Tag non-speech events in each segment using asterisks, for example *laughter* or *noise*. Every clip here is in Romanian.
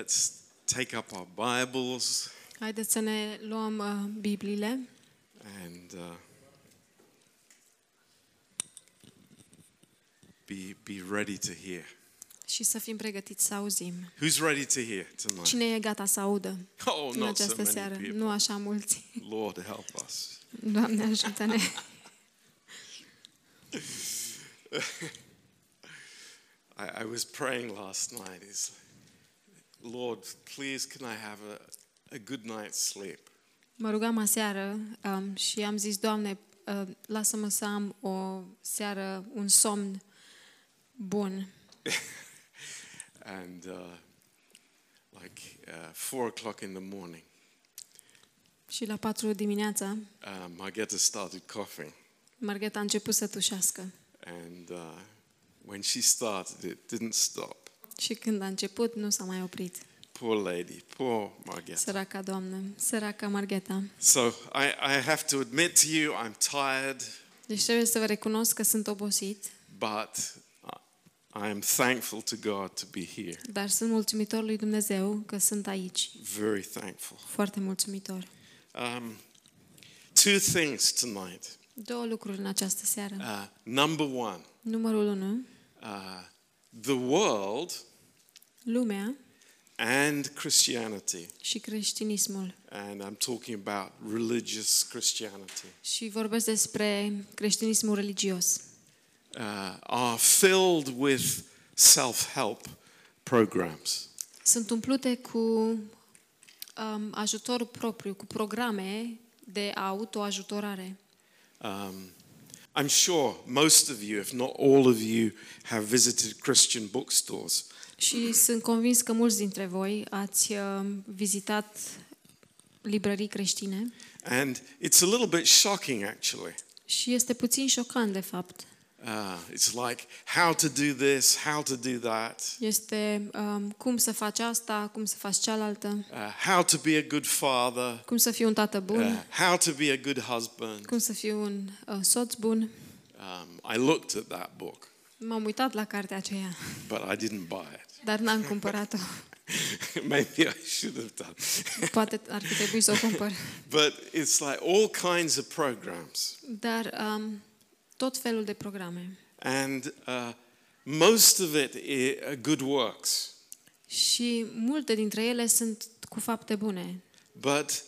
let's take up our Bibles Haideți să ne luăm uh, Bibliile and uh, be, be ready to hear. și să fim pregătiți să auzim. Who's ready to hear tonight? Cine e gata să audă Oh, în not so această many seară? people. Nu așa mulți. Lord, help us. Doamne ajută-ne! *laughs* I, I was praying last night. Is Lord, please, can I have a, a good night's sleep? Mă rugam aseară um, și am zis, Doamne, uh, lasă-mă să am o seară, un somn bun. *laughs* And uh, like uh, four o'clock in the morning, Și la patru dimineața, uh, Margetta started coughing. Margheta a început să tușească. And uh, when she started, it didn't stop. Și când a început, nu s-a mai oprit. Poor lady, poor Margetta. Săraca doamnă, săraca Margheta. So I, I have to admit to you, I'm tired, Deci trebuie să vă recunosc că sunt obosit, but I am thankful to God to be here. dar sunt mulțumitor lui Dumnezeu că sunt aici. Very thankful. Foarte mulțumitor. Um, two things tonight. Două lucruri în această seară. Uh, number one, Numărul unu, uh, the world lumea and Christianity. și creștinismul. And I'm talking about religious Christianity. Și vorbesc despre creștinismul religios. Uh, are filled with self-help programs. Sunt umplute cu um, ajutor propriu, cu programe de autoajutorare. Um, I'm sure most of you, if not all of you, have visited Christian bookstores. Și sunt convins că mulți dintre voi ați um, vizitat librării creștine And it's a little bit shocking, actually. și este puțin șocant, de fapt. Uh, it's like how to do this, how to do that, Este um, cum să faci asta, cum să faci cealaltă, uh, how to be a good father, cum să fii un tată bun, uh, how to be a good husband. cum să fii un uh, soț bun. Um, I looked at that book, M-am uitat la cartea aceea, but I didn't buy it. Dar n-am cumpărat-o. *laughs* Maybe I should have done. *laughs* Poate ar fi trebuit să o cumpăr. but it's like all kinds of programs. Dar um, tot felul de programe. And uh, most of it i- are good works. Și multe dintre ele sunt cu fapte bune. But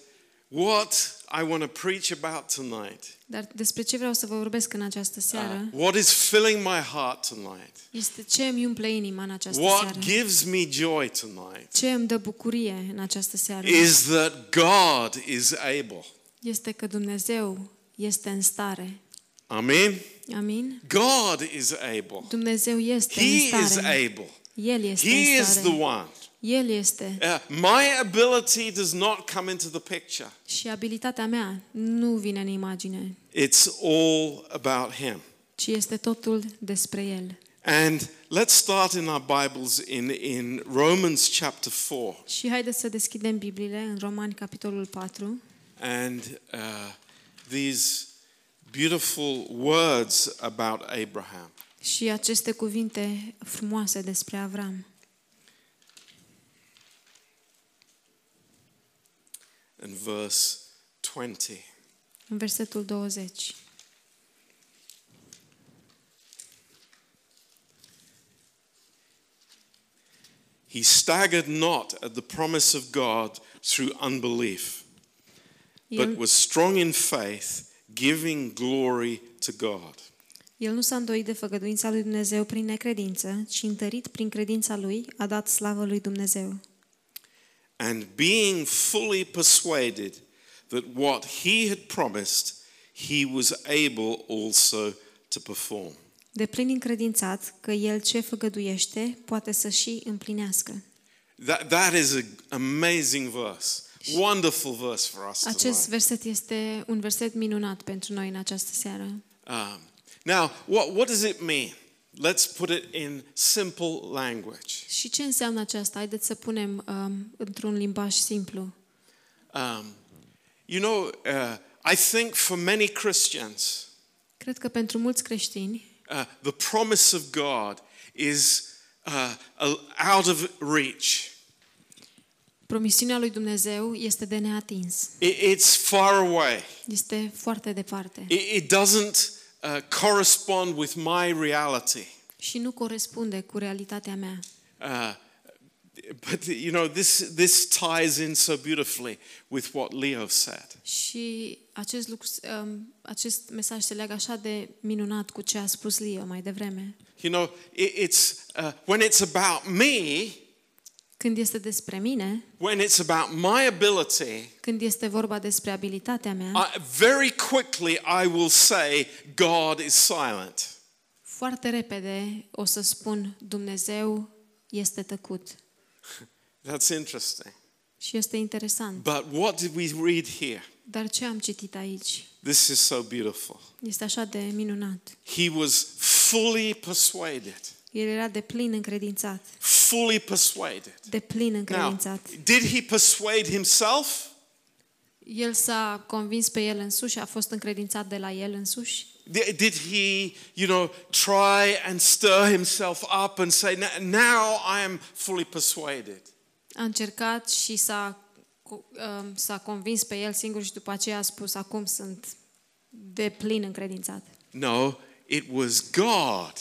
what I want to preach about tonight, Dar despre ce vreau să vă vorbesc în această uh, seară what is filling my heart tonight, este ce îmi umple inima în această what seară. gives me joy tonight, Ce îmi dă bucurie în această seară is that God is able. este că Dumnezeu este în stare. Amen. Amin? God is able. Dumnezeu este He în is stare. able. El este He în is the stare. one. El este. Uh, my ability does not come into the picture. Și abilitatea mea nu vine în imagine, It's all about Him. ci este totul despre El. And let's start in our Bibles in, in Romans chapter 4. Și haideți să deschidem Bibliile în Romani, capitolul 4. And uh, these beautiful words about Abraham. Și aceste cuvinte frumoase despre Avram. In verse 20. În versetul 20. He staggered not at the promise of God through unbelief, but El, was strong in faith, giving glory to God. el nu s-a îndoit de făgăduința lui Dumnezeu prin necredință, ci întărit prin credința lui a dat slavă lui Dumnezeu. And being fully persuaded that what he had promised, he was able also to perform. De plin încredințat că el ce făgăduiește poate să și împlinească. That, that is an amazing verse. Wonderful verse for us Acest tonight. verset este un verset minunat pentru noi în această seară. Um, now, what, what does it mean? Let's put it in simple language. Și ce înseamnă aceasta? Haideți să punem um, într-un limbaj simplu. Um, you know, uh, I think for many Christians, Cred că pentru mulți creștini, uh, the promise of God is uh, out of reach. Promisiunea lui Dumnezeu este de neatins. I- It's far away. Este foarte departe It, it doesn't uh, correspond with my reality. și nu corespunde cu realitatea mea. Uh, but you know, this this ties in so beautifully with what Leo said. Și acest, lucru, um, acest mesaj se leagă așa de minunat cu ce a spus Leo mai devreme. You know, it, it's uh, when it's about me, Când este despre mine, when it's about my ability, când este vorba despre abilitatea mea, I, very quickly I will say God is silent. foarte repede o să spun Dumnezeu este tăcut. *laughs* That's interesting. Și este interesant. But what did we read here? Dar ce am citit aici? This is so beautiful. Este așa de minunat. He was fully persuaded. El era de plin încredințat. Fully persuaded. De plin Now, încredințat. did he persuade himself? El s-a convins pe el însuși, a fost încredințat de la el însuși. Did did he, you know, try and stir himself up and say, "N- now I am fully persuaded? A încercat și s-a, co- um, s-a convins pe el singur și după aceea a spus, acum sunt de plin încredințat. No, it was God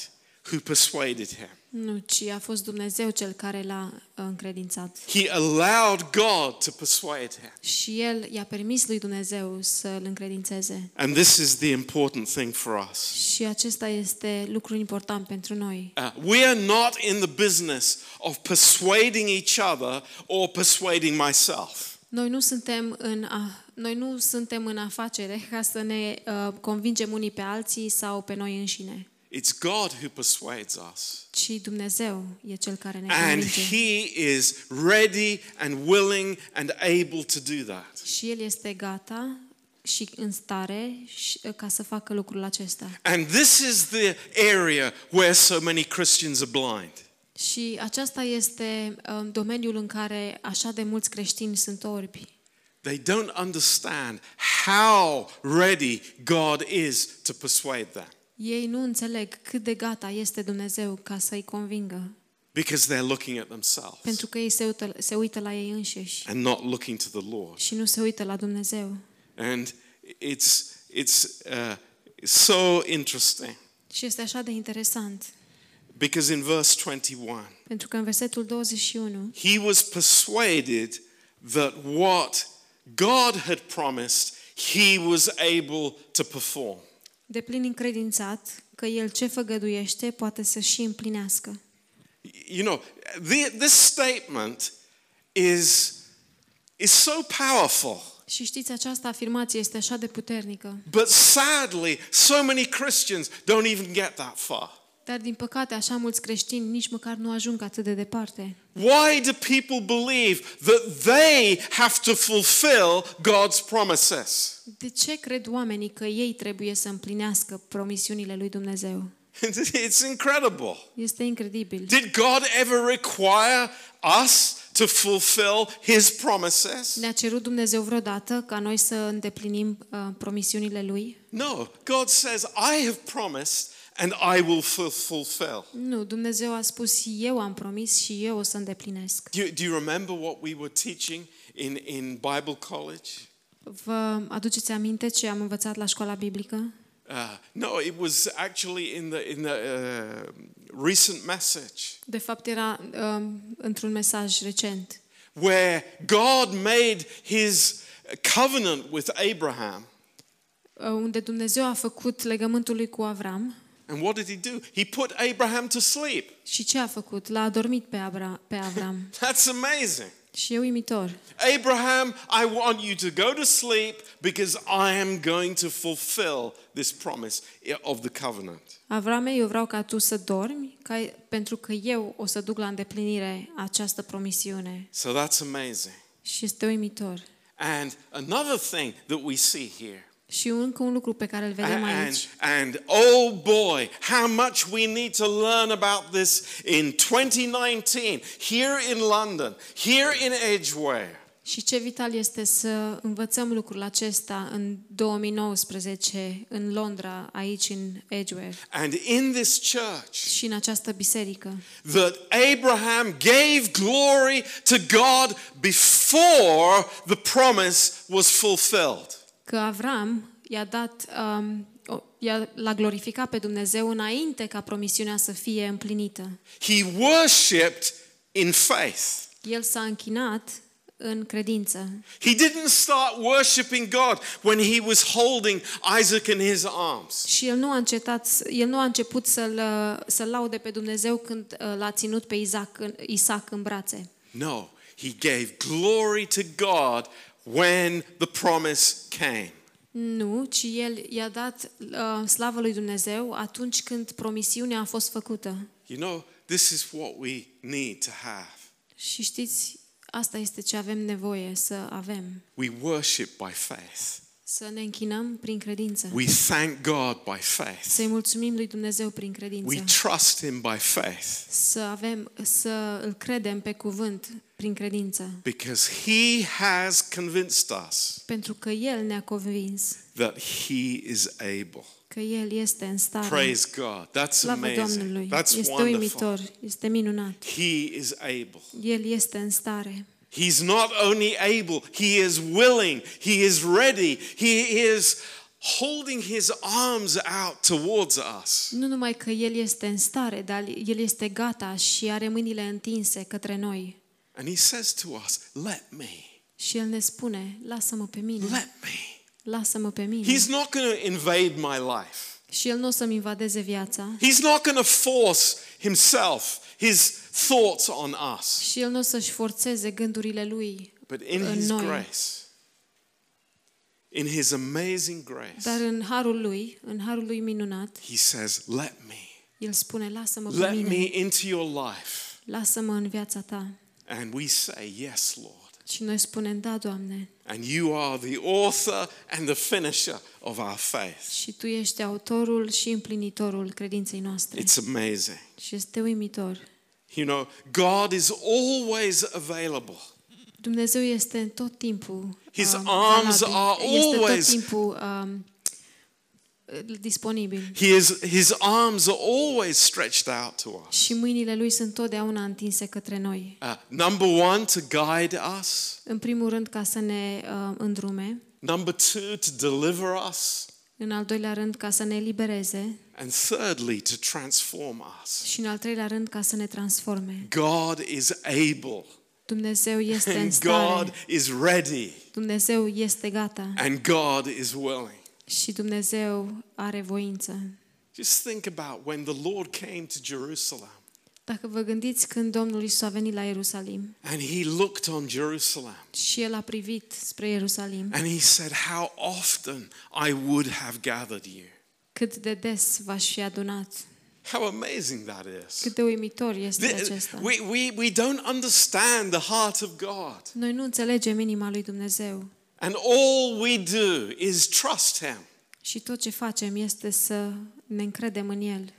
who persuaded him. Nu, ci a fost Dumnezeu cel care l-a uh, încredințat. He allowed God to persuade him. Și el i-a permis lui Dumnezeu să îl încredințeze. And this is the important thing for us. Și acesta este lucru important pentru noi. Uh, we are not in the business of persuading each other or persuading myself. Noi nu suntem în a, noi nu suntem în afacere ca să ne uh, convingem unii pe alții sau pe noi înșine, It's God who persuades us. ci Dumnezeu e cel care ne And convinge. He is ready and willing and able to do that. Și el este gata și în stare și, uh, ca să facă lucrul acesta. And this is the area where so many Christians are blind. Și aceasta este uh, domeniul în care așa de mulți creștini sunt orbi. They don't understand how ready God is to persuade them Ei nu înțeleg cât de gata este Dumnezeu ca să-i convingă, because they're looking at themselves pentru că ei se uită, se uită la ei înșiși and not looking to the Lord. și nu se uită la Dumnezeu. And it's, it's uh, so interesting Și este așa de interesant, because in verse 21, pentru că în versetul 21 he was persuaded that what God had promised, he was able to perform. De plin încredințat că el ce făgăduiește poate să și împlinească. You know, the, this statement is, is so powerful. Și știți, această afirmație este așa de puternică, But sadly, so many Christians don't even get that far. Dar din păcate așa mulți creștini nici măcar nu ajung atât de departe. Why do people believe that they have to fulfill God's promises? De ce cred oamenii că ei trebuie să împlinească promisiunile lui Dumnezeu? *laughs* It's incredible. Este incredibil. Did God ever require us to fulfill His promises? Ne-a cerut Dumnezeu vreodată ca noi să îndeplinim uh, promisiunile Lui? No. God says, I have promised and I will fu- fulfill. Nu, Dumnezeu a spus, eu am promis și eu o să îndeplinesc. Do you, do you remember what we were teaching in, in Bible college? Vă aduceți aminte ce am învățat la școala biblică? Uh, no, it was actually in the, in the uh, recent message De fapt era um, într-un mesaj recent, where God made his covenant with Abraham. uh, unde Dumnezeu a făcut legământul lui cu Avram And what did he do? He put Abraham to sleep. și ce a făcut? L-a adormit pe, Abra- pe Avram. *laughs* That's amazing. Și e uimitor. Abraham, I want you to go to sleep because I am going to fulfill this promise of the covenant. Avrame, eu vreau ca tu să dormi, ca, pentru că eu o să duc la îndeplinire această promisiune. So that's amazing. Și este uimitor. And another thing that we see here. Și încă un lucru pe care îl vedem And, aici. and oh boy, how much we need to learn about this in 2019, here in London, here in Edgware. Și ce vital este să învățăm lucrul acesta în 2019 în Londra, aici în Edgware and in this church și în această biserică. that Abraham gave glory to God before the promise was fulfilled. Că Avram i-a dat um, o- i-a, l-a glorificat pe Dumnezeu înainte ca promisiunea să fie împlinită. He worshipped in faith. El s-a închinat în credință. He didn't start worshiping God when he was holding Isaac in his arms. Și el nu a încetat, el nu a început să-l, să laude pe Dumnezeu când uh, l-a ținut pe Isaac, în- Isaac în brațe. No, he gave glory to God when the promise came. Nu, ci el i-a dat uh, slavă lui Dumnezeu atunci când promisiunea a fost făcută. You know, this is what we need to have. Și știți, asta este ce avem nevoie să avem. We worship by faith. Să ne închinăm prin credință. We thank God by faith. Să-i mulțumim lui Dumnezeu prin credință. We trust him by faith Să avem, să îl credem pe cuvânt prin credință. because he has convinced us Pentru că El ne-a convins that he is able. că El este în stare. Praise God. That's Slavă amazing. Domnului! That's Este wonderful. uimitor, este minunat. He is able. El este în stare. He's not only able, he is willing, he is ready, he is holding his arms out towards us. Nu numai că El este în stare, dar El este gata și are mâinile întinse către noi. And he says to us, Let me, Și El ne spune, lasă-mă pe mine, let me. lasă-mă pe mine. He's not going to invade my life. Și El nu o să-mi invadeze viața. He's not going to force himself, his thoughts on us. Și El nu o să-și forțeze gândurile Lui But in în his noi. grace, in his amazing grace, Dar în harul Lui, în harul Lui minunat, he says, Let me. El spune, lasă-mă pe Let mine, me into your life. lasă-mă în viața Ta. And we say, Yes, Lord. Și noi spunem, da, Doamne, And you are the author and the finisher of our faith. și Tu ești autorul și împlinitorul credinței noastre. It's amazing. Și este uimitor. You know, God is always available. Dumnezeu este în tot timpul His um, arms valabil. are este tot always- timpul um, disponibil. He is, his arms are always stretched out to us. Și mâinile lui sunt totdeauna întinse către noi. Uh, number one, to guide us. În primul rând ca să ne uh, îndrume, Number two, to deliver us. În al doilea rând ca să ne elibereze And thirdly, to transform us. și în al treilea rând ca să ne transforme. God is able. Dumnezeu este în And stare, God is ready. Dumnezeu este gata And God is willing. și Dumnezeu are voință. Just think about when the Lord came to Jerusalem Dacă vă gândiți când Domnul Isus a venit la Ierusalim and he looked on Jerusalem și El a privit spre Ierusalim, and he said, How often I would have gathered you. cât de des v-aș fi adunat. How amazing that is. Cât de uimitor este Th- acesta. We, we, we don't understand the heart of God. Noi nu înțelegem inima lui Dumnezeu And all we do is trust him și tot ce facem este să ne încredem în El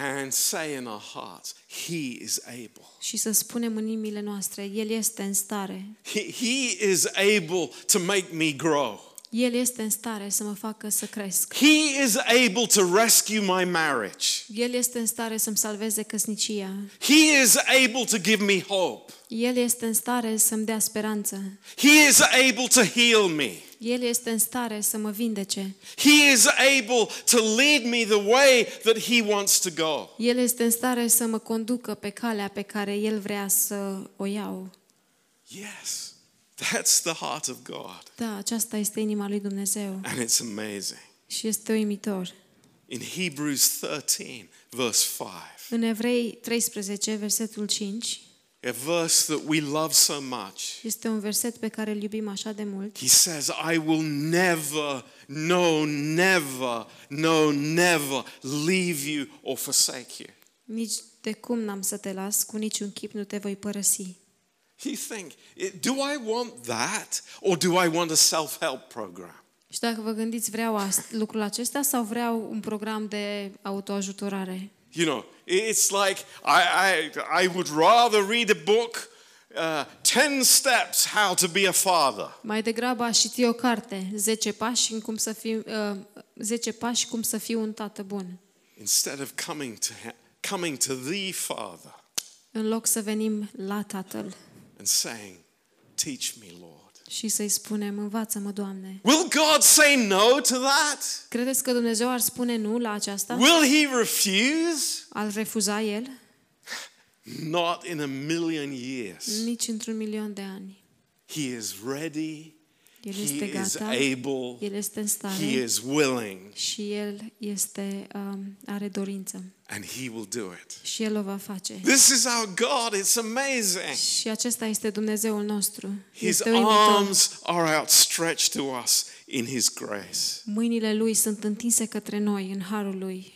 and say in our hearts, He is able. și să spunem în inimile noastre, El este în stare. He, he is able to make me grow. El este în stare să mă facă să cresc. He is able to rescue my marriage. El este în stare să-mi salveze căsnicia. He is able to give me hope. El este în stare să-mi dea speranță. He is able to heal me. El este în stare să mă vindece. He is able to lead me the way that He wants to go. El este în stare să mă conducă pe calea pe care El vrea să o iau. Yes, that's the heart of God. Da, aceasta este inima lui Dumnezeu And it's amazing. și este uimitor. In Hebrews 13, verse 5, În Evrei 13, versetul 5, a verse that we love so much, este un verset pe care îl iubim așa de mult. he says, I will never, no, never, no, never leave you or forsake you. Nici de cum n-am să te las, cu niciun chip nu te voi părăsi. You think, do I want that or do I want a self help program? Și dacă vă gândiți, vreau ast- lucrul acesta sau vreau un program de autoajutorare? You know, it's like I, I, I would rather read a book uh, 10 steps how to be a father. Mai degrabă aș citi o carte, 10 pași în cum să fiu, uh, 10 pași cum să fiu un tată bun. Instead of coming to, he- coming to the Father În loc să venim la Tatăl and saying, Teach me, Lord. și să-i spunem, învață-mă, Doamne. Will God say no to that? Credeți că Dumnezeu ar spune nu la aceasta? Will He refuse? Ar refuza El? Not in a million years. Nici într-un milion de ani. He is ready. El He este is gata, able. El este în He stare is willing. și El este, um, are dorință. And He will do it. Și El o va face. This is our God. It's amazing. Și acesta este Dumnezeul nostru. His Este uimitor. arms are outstretched to us in His grace. Mâinile Lui sunt întinse către noi în harul Lui.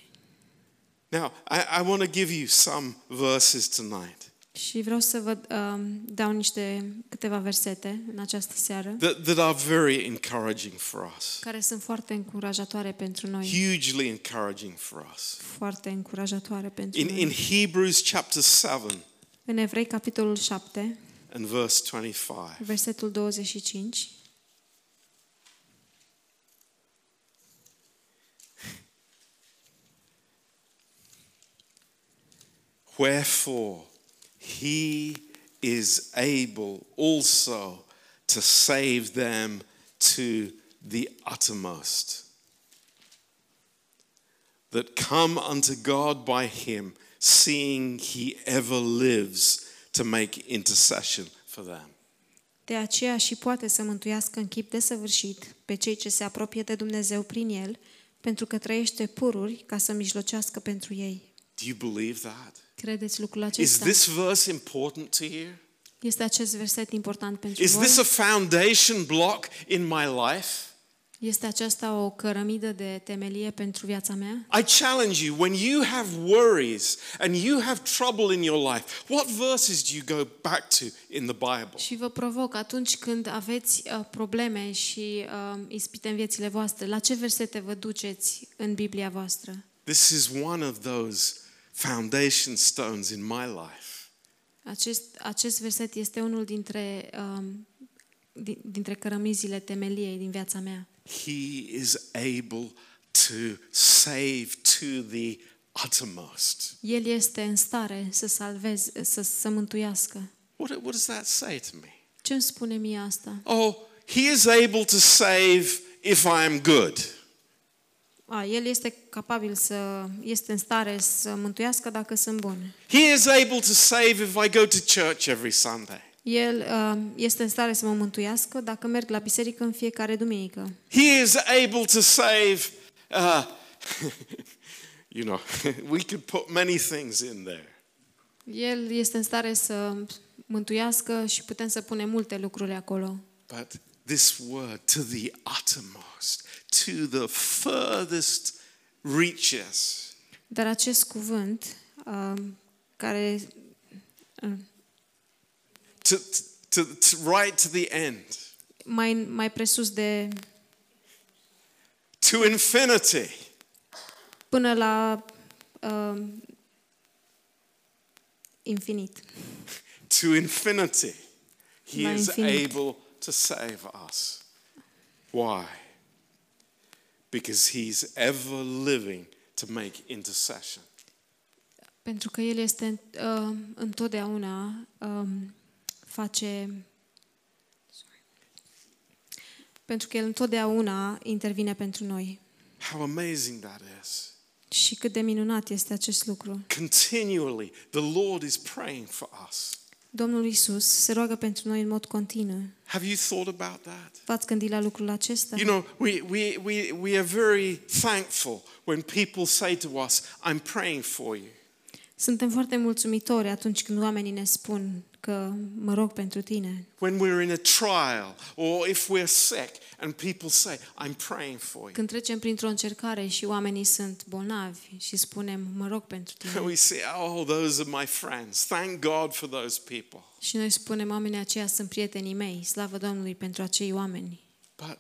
Now, I, I want to give you some verses tonight Și vreau să vă um, dau niște câteva versete în această seară that, that are very encouraging for us, care sunt foarte încurajatoare pentru noi, hugely encouraging for us. foarte încurajatoare pentru In, in noi. Hebrews chapter 7 În Evrei capitolul 7, and verse 25. versetul 25, Wherefore, he is able also to save them to the uttermost, that come unto God by him, seeing he ever lives to make intercession for them. De aceea și poate să mântuiască în chip desăvârșit pe cei ce se apropie de Dumnezeu prin El, pentru că trăiește pururi ca să mijlocească pentru ei. Do you believe that? Credeți lucrul Is acesta? this verse important to you? Este acest verset important pentru Is voi? this a foundation block in my life? Este aceasta o cărămidă de temelie pentru viața mea? I challenge you when you have worries and you have trouble in your life, what verses do you go back to in the Bible? Și vă provoc atunci când aveți uh, probleme și uh, ispite în viețile voastre, la ce versete vă duceți în Biblia voastră? This is one of those foundation stones in my life. Acest, acest verset este unul dintre, um, din- dintre cărămizile temeliei din viața mea. He is able to save to the uttermost. El este în stare să salveze, să, să mântuiască. What, what does that say to me? Ce îmi spune mie asta? Oh, he is able to save if I am good. A, el este capabil să, este în stare să mântuiască dacă sunt bun. He is able to save if I go to church every Sunday. El uh, este în stare să mă mântuiască dacă merg la biserică în fiecare duminică. He is able to save. Uh, *laughs* you know, *laughs* we could put many things in there. El este în stare să mântuiască și putem să punem multe lucruri acolo. But this word, to the uttermost, to the furthest reaches, Dar acest cuvânt uh, care uh, to, to, to right to the end, mai, mai presus de to infinity, până la uh, infinit. to infinity, He La is infinit. able to save us. Why? Because He's ever living to make intercession. Pentru că El este uh, întotdeauna um, face pentru că El întotdeauna intervine pentru noi. How amazing that is. Și cât de minunat este acest lucru. Continually, the Lord is praying for us. Domnul Isus se roagă pentru noi în mod continuu. Have you thought about that? V-ați gândit la lucrul acesta? You know, we, we, we, we are very thankful when people say to us, I'm praying for you. Suntem foarte mulțumitori atunci când oamenii ne spun că mă rog pentru tine. When we're in a trial or if we're sick and people say, I'm praying for you. Când trecem printr-o încercare și oamenii sunt bolnavi și spunem mă rog pentru tine. We say, oh, those are my friends. Thank God for those people. Și noi spunem oamenii aceia sunt prietenii mei, slavă Domnului pentru acei oameni. But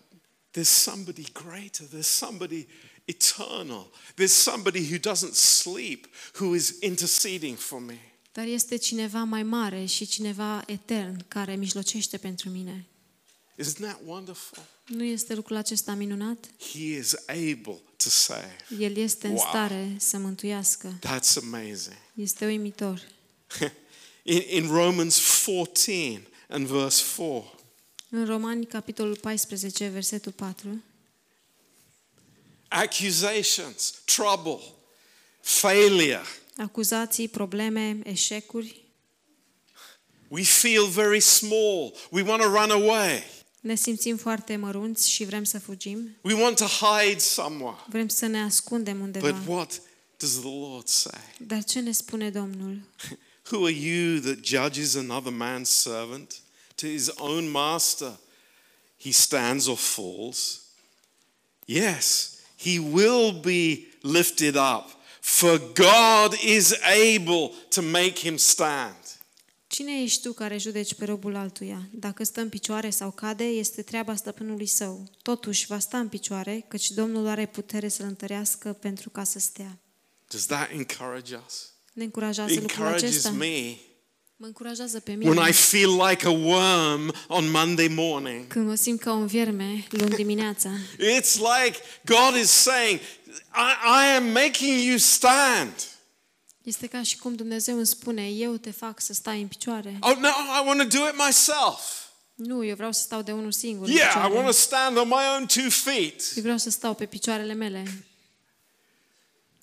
there's somebody greater. There's somebody eternal. There's somebody who doesn't sleep who is interceding for me. Dar este cineva mai mare și cineva etern care mijlocește pentru mine. Isn't that wonderful? Nu este lucrul acesta minunat? He is able to save. El este în Wow. stare să mântuiască. That's amazing. Este uimitor. *laughs* In, in Romans 14 and verse 4, În Romani, capitolul 14, versetul 4, accusations, trouble, failure. acuzații, probleme, eșecuri, We feel very small. We want to run away. Ne simțim foarte mărunți și vrem să fugim, We want to hide somewhere. vrem să ne ascundem But undeva. what does the Lord say? Dar ce ne spune Domnul? *laughs* Who are you that judges another man's servant? To his own master he stands or falls. Yes, he will be lifted up, for God is able to make him stand. Cine ești tu care judeci pe robul altuia? Dacă stă în picioare sau cade, este treaba stăpânului său. Totuși va sta în picioare, căci Domnul are putere să-l întărească pentru ca să stea. Does that encourage us? Ne încurajează lucrul Encourages acesta? me Mă încurajează pe when mine I feel like a worm on Monday morning. când mă simt ca un vierme luni dimineața. It's like God is saying, I, I am making you stand. Este ca și cum Dumnezeu îmi spune, eu te fac să stai în picioare. Oh, no, I want to do it myself. Nu, eu vreau să stau de unul singur în Yeah, I picioare. want to stand on my own two feet. Eu vreau să stau pe picioarele mele.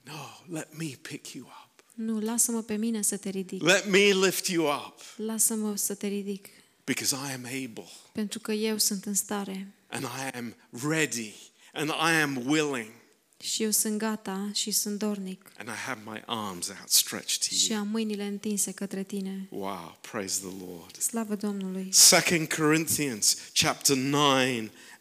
No, let me pick you up. Nu, lasă-mă pe mine să te ridic. Let me lift you up Lasă-mă să te ridic. because I am able Pentru că eu sunt în stare and I am ready and I am willing și eu sunt gata și sunt dornic and I have my arms outstretched to și you. am mâinile întinse către tine. Wow, praise the Lord. Slavă Domnului! 2 Corinthians chapter 9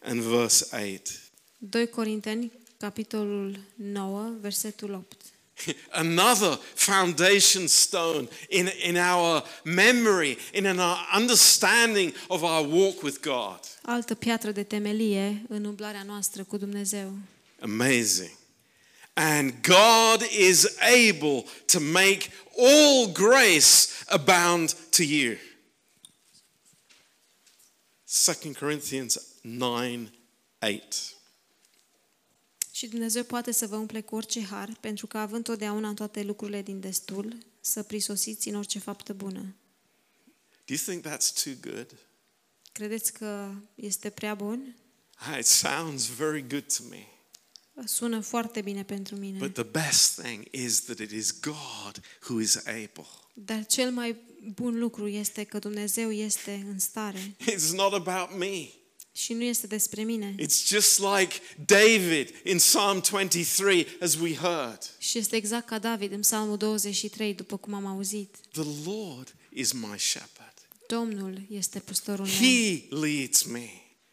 and verse 8. 2 Corinteni, capitolul 9, versetul 8. *laughs* Another foundation stone in, in our memory, in our understanding of our walk with God. Altă piatră de temelie în umblarea noastră cu Dumnezeu. Amazing. And God is able to make all grace abound to you. 2 Corinthians 9 8. Și Dumnezeu poate să vă umple cu orice har, pentru că având totdeauna în toate lucrurile din destul, să prisosiți în orice faptă bună. Do you think that's too good? Credeți că este prea bun? Ah, It sounds very good to me. Sună foarte bine pentru mine. But the best thing is that it is God who is able. Dar cel mai bun lucru este că Dumnezeu este în stare It's not about me. și nu este despre mine. It's just like David in Psalm 23, as we heard. Și este exact ca David în Psalmul 23, după cum am auzit. The Lord is my shepherd. Domnul este păstorul meu. He leads me.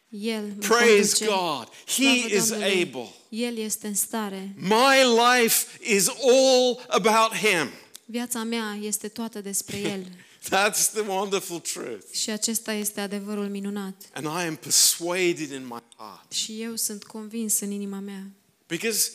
El mă Praise conduce. God. He Slavă is Domnului. able. El este în stare. My life is all about Him. Viața mea este toată despre El. *laughs* That's the wonderful truth. Și acesta este adevărul minunat. And I am persuaded in my heart. Și eu sunt convins în inima mea. Because,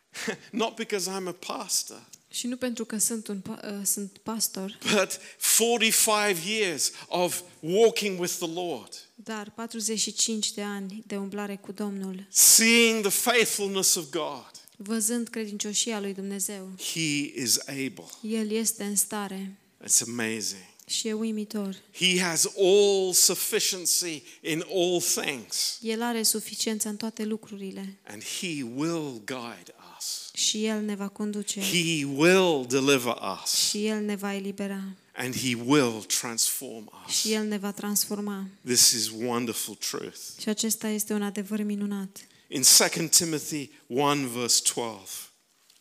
*laughs* not because I'm a pastor, Și nu pentru că sunt un pa- uh, sunt pastor, but 45 years of walking with the Lord, dar 45 de ani de umblare cu Domnul, seeing the faithfulness of God. văzând credincioșia lui Dumnezeu. He is able. El este în stare It's amazing. și e uimitor. He has all sufficiency in all things, El are suficiență în toate lucrurile and He will guide us. și El ne va conduce He will deliver us, și El ne va elibera and He will transform us. și El ne va transforma. This is wonderful truth. Și acesta este un adevăr minunat. In 2 Timothy 1, verse 12,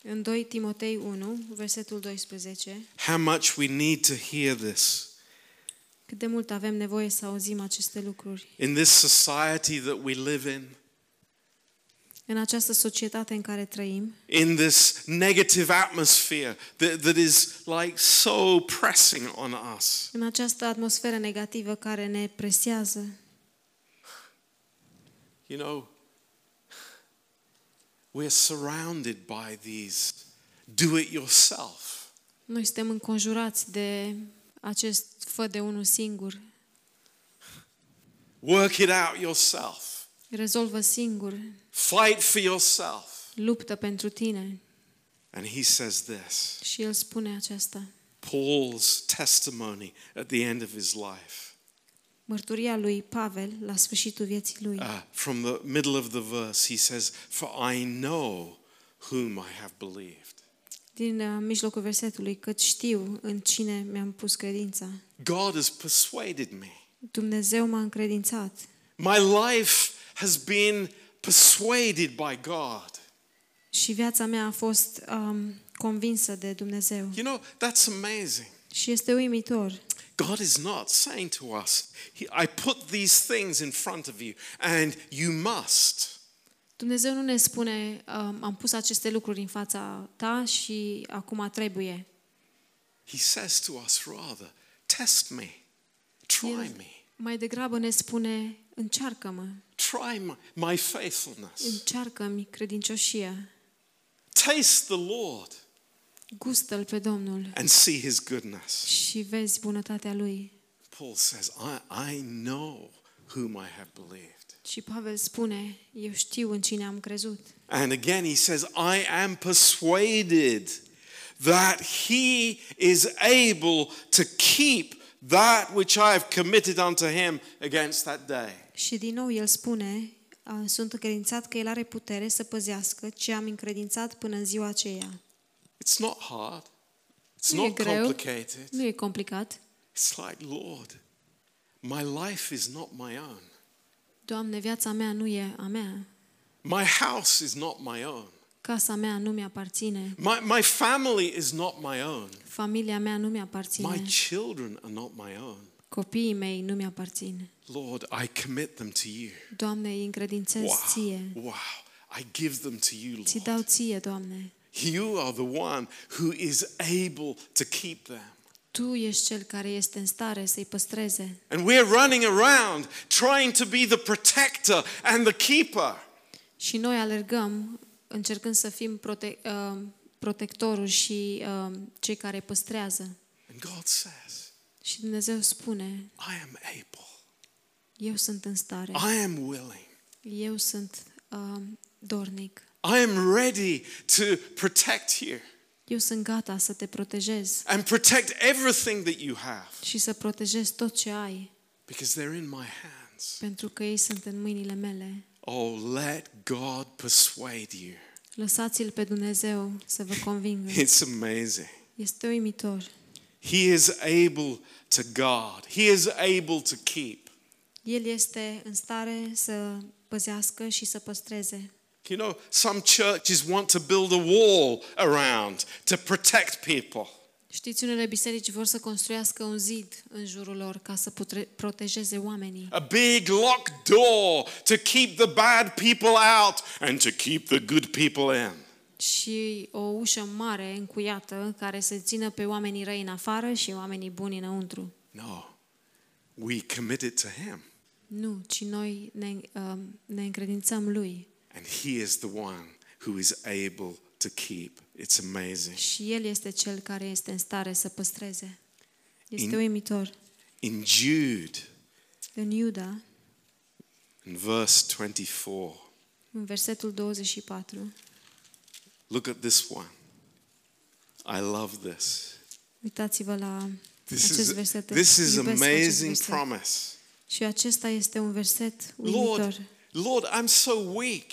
În 2 Timotei 1, versetul 12, how much we need to hear this. cât de mult avem nevoie să auzim aceste lucruri. In this society that we live in, În această societate în care trăim, in this negative atmosphere that, that is like so pressing on us. în această atmosferă negativă care ne presează, You know, we're surrounded by these do it yourself Noi suntem înconjurați de acest fă de unul singur. Work it out yourself. Rezolvă singur. Fight for yourself. Luptă pentru tine. And he says this Și el spune aceasta. Paul's testimony at the end of his life. Mărturia lui Pavel la sfârșitul vieții lui. Uh, from the middle of the verse, he says, For I know whom I have believed. Din uh, mijlocul versetului, că știu în cine mi-am pus credința. God has persuaded me. Dumnezeu m-a încredințat. My life has been persuaded by God. Și viața mea a fost um, convinsă de Dumnezeu. You know, that's amazing. Și este uimitor. God is not saying to us, I put these things in front of you and you must. Dumnezeu nu ne spune, um, am pus aceste lucruri în fața ta și acum trebuie. He says to us rather, test me, try El me, mai degrabă ne spune, încearcă-mă, try my, my faithfulness. încearcă-mi credincioșia, Taste the Lord gustă-L pe Domnul and see his goodness. și vezi bunătatea Lui. Paul says, I, I know whom I have believed. Și Pavel spune, eu știu în cine am crezut. And again, he says, I am persuaded that he is able to keep that which I have committed unto him against that day. Și din nou el spune, "A, sunt încredințat că el are putere să păzească ce am încredințat până în ziua aceea. It's not hard. It's Nu e not greu, complicated. nu e complicat. It's like, Lord, my life is not my own. Doamne, viața mea nu e a mea. My house is not my own. Casa mea nu mi-aparține. My, my family is not my own. Familia mea nu My mi-aparține. children are not my own. Copiii mei nu mi-aparțin. Lord, I commit them to you. Doamne, îi încredințez Wow. ție. Wow. I give them to you, Ți Lord. dau ție, Doamne. You are the one who is able to keep them. Tu ești cel care este în stare să-i păstreze. And we're running around trying to be the protector and the keeper. Și noi alergăm încercând să fim prote- uh, protectorul și uh, cei care păstrează. And God says, Și Dumnezeu spune, I am able. eu sunt în stare, I am willing. eu sunt uh, dornic, I am ready to protect you eu sunt gata să te protejez and protect everything that you have și să protejez tot ce ai, because they're in my hands. pentru că ei sunt în mâinile mele. Oh, let God persuade you. Lăsați-l pe Dumnezeu să vă convingă. It's amazing. Este uimitor. He is able to guard, He is able to keep. El este în stare să păzească și să păstreze. You know, some churches want to build a wall around to protect people. Știți, unele biserici vor să construiască un zid în jurul lor ca să putre- protejeze oamenii. A big locked door to keep the bad people out and to keep the good people in. Și o ușă mare încuiată care să țină pe oamenii răi în afară și oamenii buni înăuntru. No, we commit it to Him, Nu, ci noi ne, uh, ne încredințăm Lui. and He is the one who is able to keep. It's amazing. Și El este Cel care este în stare să păstreze. Este In- uimitor. In Jude, În Iuda, in verse 24, în versetul 24, look at this one. I love this. uitați-vă la This acest is, verset. this is Iubesc acest amazing verset. promise. Și acesta este un verset uimitor. Lord, Lord, I'm so weak.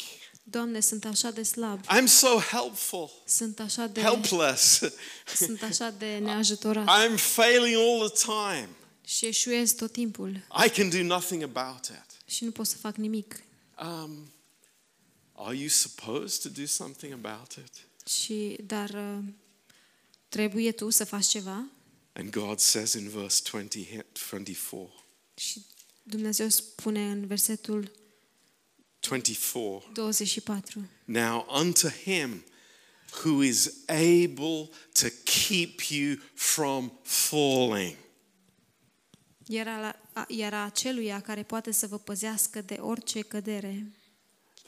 Doamne, sunt așa de slab, I'm so helpful, sunt așa de, helpless. sunt așa de *laughs* neajutorat I'm failing all the time. și eșuez tot timpul I can do nothing about it. și nu pot să fac nimic. Um, are you supposed to do something about it? Și, dar uh, trebuie tu să faci ceva? And God says in verse 20, 24, Și Dumnezeu spune în versetul 24, 24, Now unto him who is able to keep you from falling. iar, a, a- iar a aceluia care poate să vă păzească de orice cădere.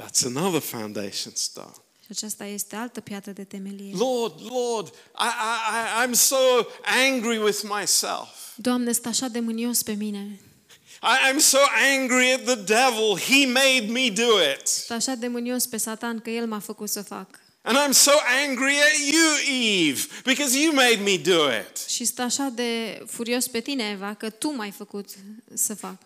That's another foundation stone. Și aceasta este altă piatră de temelie. Lord, Lord, I, I, I- I'm so angry with myself. Doamne, stă așa de mânios pe mine. I, I'm so angry at the devil. He made me do it. Stă așa de mânios pe Satan că el m-a făcut să fac. And I'm so angry at you, Eve, because you made me do it. Și stă așa de furios pe tine, Eva, că tu m-ai făcut să fac.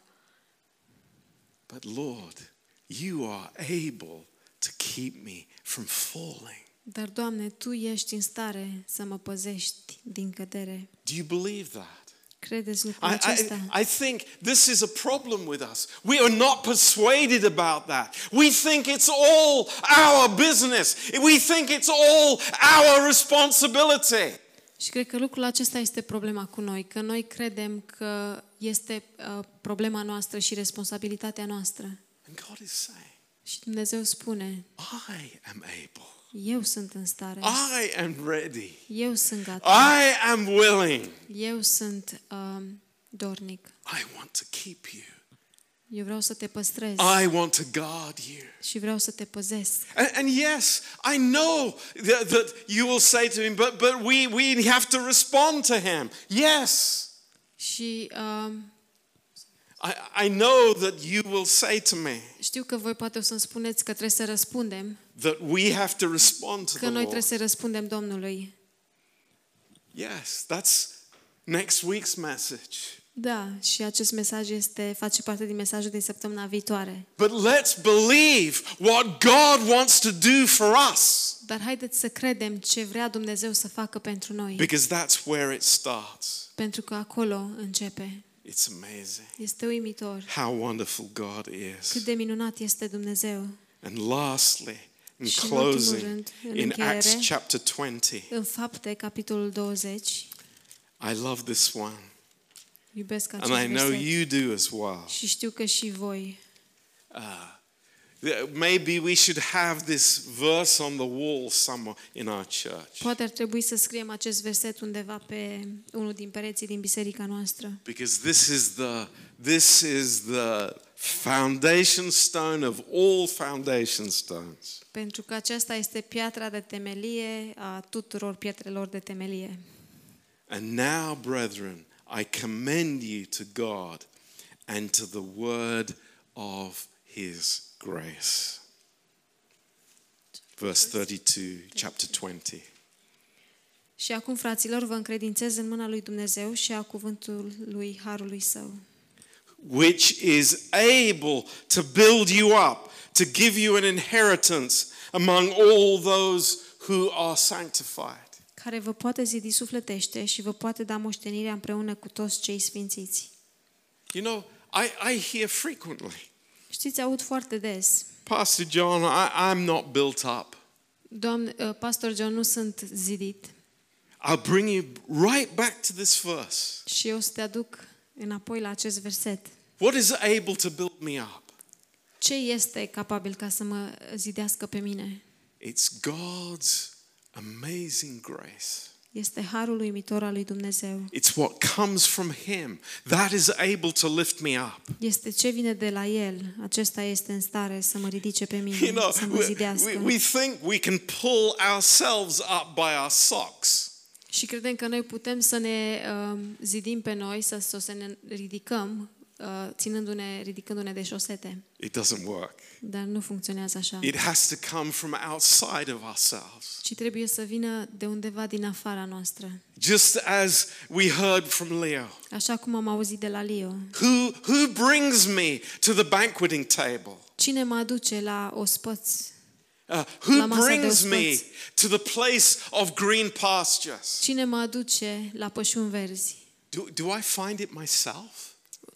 But Lord, you are able to keep me from falling. Dar, Doamne, Tu ești în stare să mă păzești din cădere. Do you believe that? Credeți lucrul I, acesta? I, I think this is a problem with us. We are not persuaded about that. We think it's all our business. We think it's all our responsibility. Și cred că lucrul acesta este problema cu noi, că noi credem că este uh, problema noastră și responsabilitatea noastră. And God is saying, Și Dumnezeu spune, I am able. eu sunt în stare, I am ready. eu sunt gata, I am willing. eu sunt um, dornic, I want to keep you. eu vreau să te păstrez I want to guard you. și vreau să te păzesc. And, and yes, I know that, that you will say to him, but, but we, we have to respond to him. Yes. Și um, I, I know that you will say to me știu că voi poate o să-mi spuneți că trebuie să răspundem, that we have to respond to că the noi Lord. trebuie să răspundem Domnului. Yes, that's next week's message. Da, și acest mesaj este, face parte din mesajul din săptămâna viitoare. But let's believe what God wants to do for us Dar haideți să credem ce vrea Dumnezeu să facă pentru noi, because that's where it starts. pentru că acolo începe. It's amazing Este uimitor how wonderful God cât is. de minunat este Dumnezeu. And lastly, in Și în ultimul closing, rând, în in Acts încheiere, chapter 20, În fapte, capitolul 20, I love this one. iubesc And acest I know verset you do as well. și știu că și voi. Maybe we should have this verse on the wall somewhere in our church Poate ar trebui să scriem acest verset undeva pe unul din pereții din biserica noastră. because this is the this is the foundation stone of all foundation stones. Pentru că aceasta este piatra de temelie a tuturor pietrelor de temelie. And now, brethren, I commend you to God and to the word of his grace. Verse 32, chapter 20. Și acum, fraților, vă încredințez în mâna lui Dumnezeu și a cuvântului harului său, which is able to build you up, to give you an inheritance among all those who are sanctified. care vă poate zidi sufletește și vă poate da moștenirea împreună cu toți cei sfințiți. You know, I, I hear frequently, Știți, aud foarte des, Pastor John, I, I'm not built up. Doamne, uh, Pastor John, nu sunt zidit I'll bring you right back to this verse. și eu să te aduc înapoi la acest verset. What is able to build me up? Ce este capabil ca să mă zidească pe mine? It's God's amazing grace. Este harul uimitor al lui Dumnezeu. It's what comes from Him that is able to lift me up. Este ce vine de la El. Acesta este în stare să mă ridice pe mine, You know, să mă we, zidească. we, we think we can pull ourselves up by our socks. Și credem că noi putem să ne uh, zidim pe noi, să, să, să ne ridicăm, uh, ținându-ne, ridicându-ne de șosete. It doesn't work. Dar nu funcționează așa. It has to come from outside of ourselves. Ci trebuie să vină de undeva din afara noastră. Just as we heard from Leo. Așa cum am auzit de la Leo. Who, who brings me to the banqueting table? Cine mă aduce la ospăți? Uh, La who masa de brings me ospăți. to the place of green pastures? Cine mă aduce la pășuni verzi? Do, do I find it myself?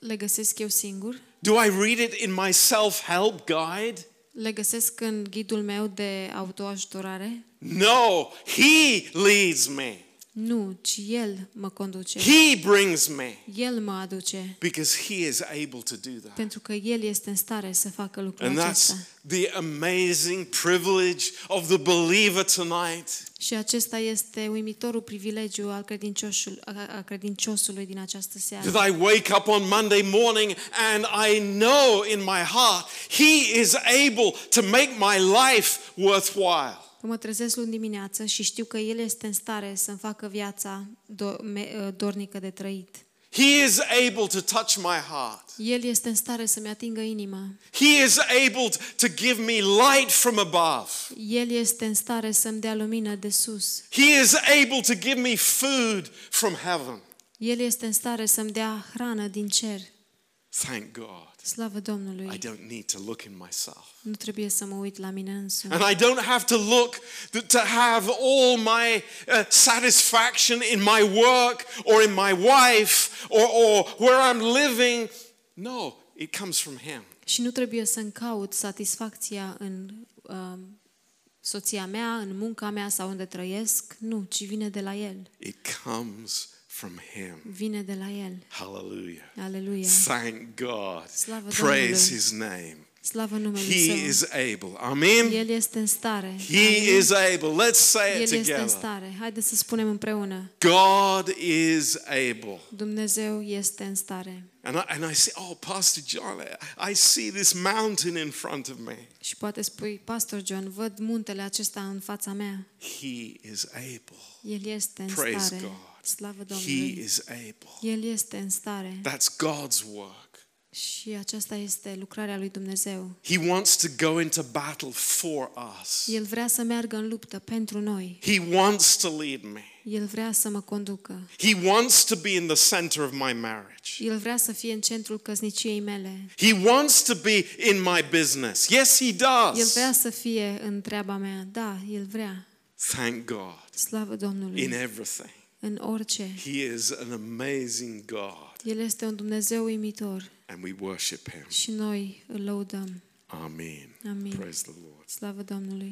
Le găsesc eu singur? Do I read it in my self help guide? Le găsesc în ghidul meu de autoajutorare? No, He leads me. Nu, ci El mă conduce. He brings me El mă aduce. because He is able to do that. Pentru că El este în stare să facă lucrul And acesta. that's the amazing privilege of the believer tonight. Și acesta este uimitorul privilegiu al credincioșul, a a credinciosului din această seară. That I wake up on Monday morning and I know in my heart He is able to make my life worthwhile. Că mă trezesc luni dimineață și știu că El este în stare să-mi facă viața do- me- dornică de trăit. He is able to touch my heart. El este în stare să-mi atingă inima. He is able to give me light from above. El este în stare să-mi dea lumină de sus. He is able to give me food from heaven. El este în stare să-mi dea hrană din cer. Thank God. Slavă I Domnului! don't need to look in myself. Nu trebuie să mă uit la mine însumi. And I don't have to look th- to have all my uh, satisfaction in my work or in my wife or, or where I'm living. No, it comes from Him. Și nu trebuie să-mi caut satisfacția în uh, soția mea, în munca mea sau unde trăiesc. Nu, ci vine de la El. It comes from Him. Vine de la El. Hallelujah. Aleluia! Thank God. Slavă Praise Domnului. His name. Slavă numele He Său! is able. Amen. El este în stare. He Amin. is able. Let's say El it este în together. stare. Haideți să spunem împreună. God is able. Dumnezeu este în stare. And I, and I say, oh, Pastor John, I see this mountain in front of me. Și poate spui, Pastor John, văd muntele acesta în fața mea. He is able. El este în Praise stare. God. Slavă He Domnului. is able. El este în stare. That's God's work. Și aceasta este lucrarea lui Dumnezeu. He wants to go into battle for us. El vrea să meargă în luptă pentru noi. He wants to lead me. El vrea să mă conducă. He wants to be in the center of my marriage. El vrea să fie în centrul căsniciei mele. He wants to be in my business. Yes, He El does. vrea să fie în treaba mea. Da, El vrea. Thank God. Slavă In Domnului. everything. În orice. He is an amazing God. El este un Dumnezeu uimitor And we worship Him. și noi îl lăudăm. Amen. Amin. Praise the Lord. Slavă Domnului.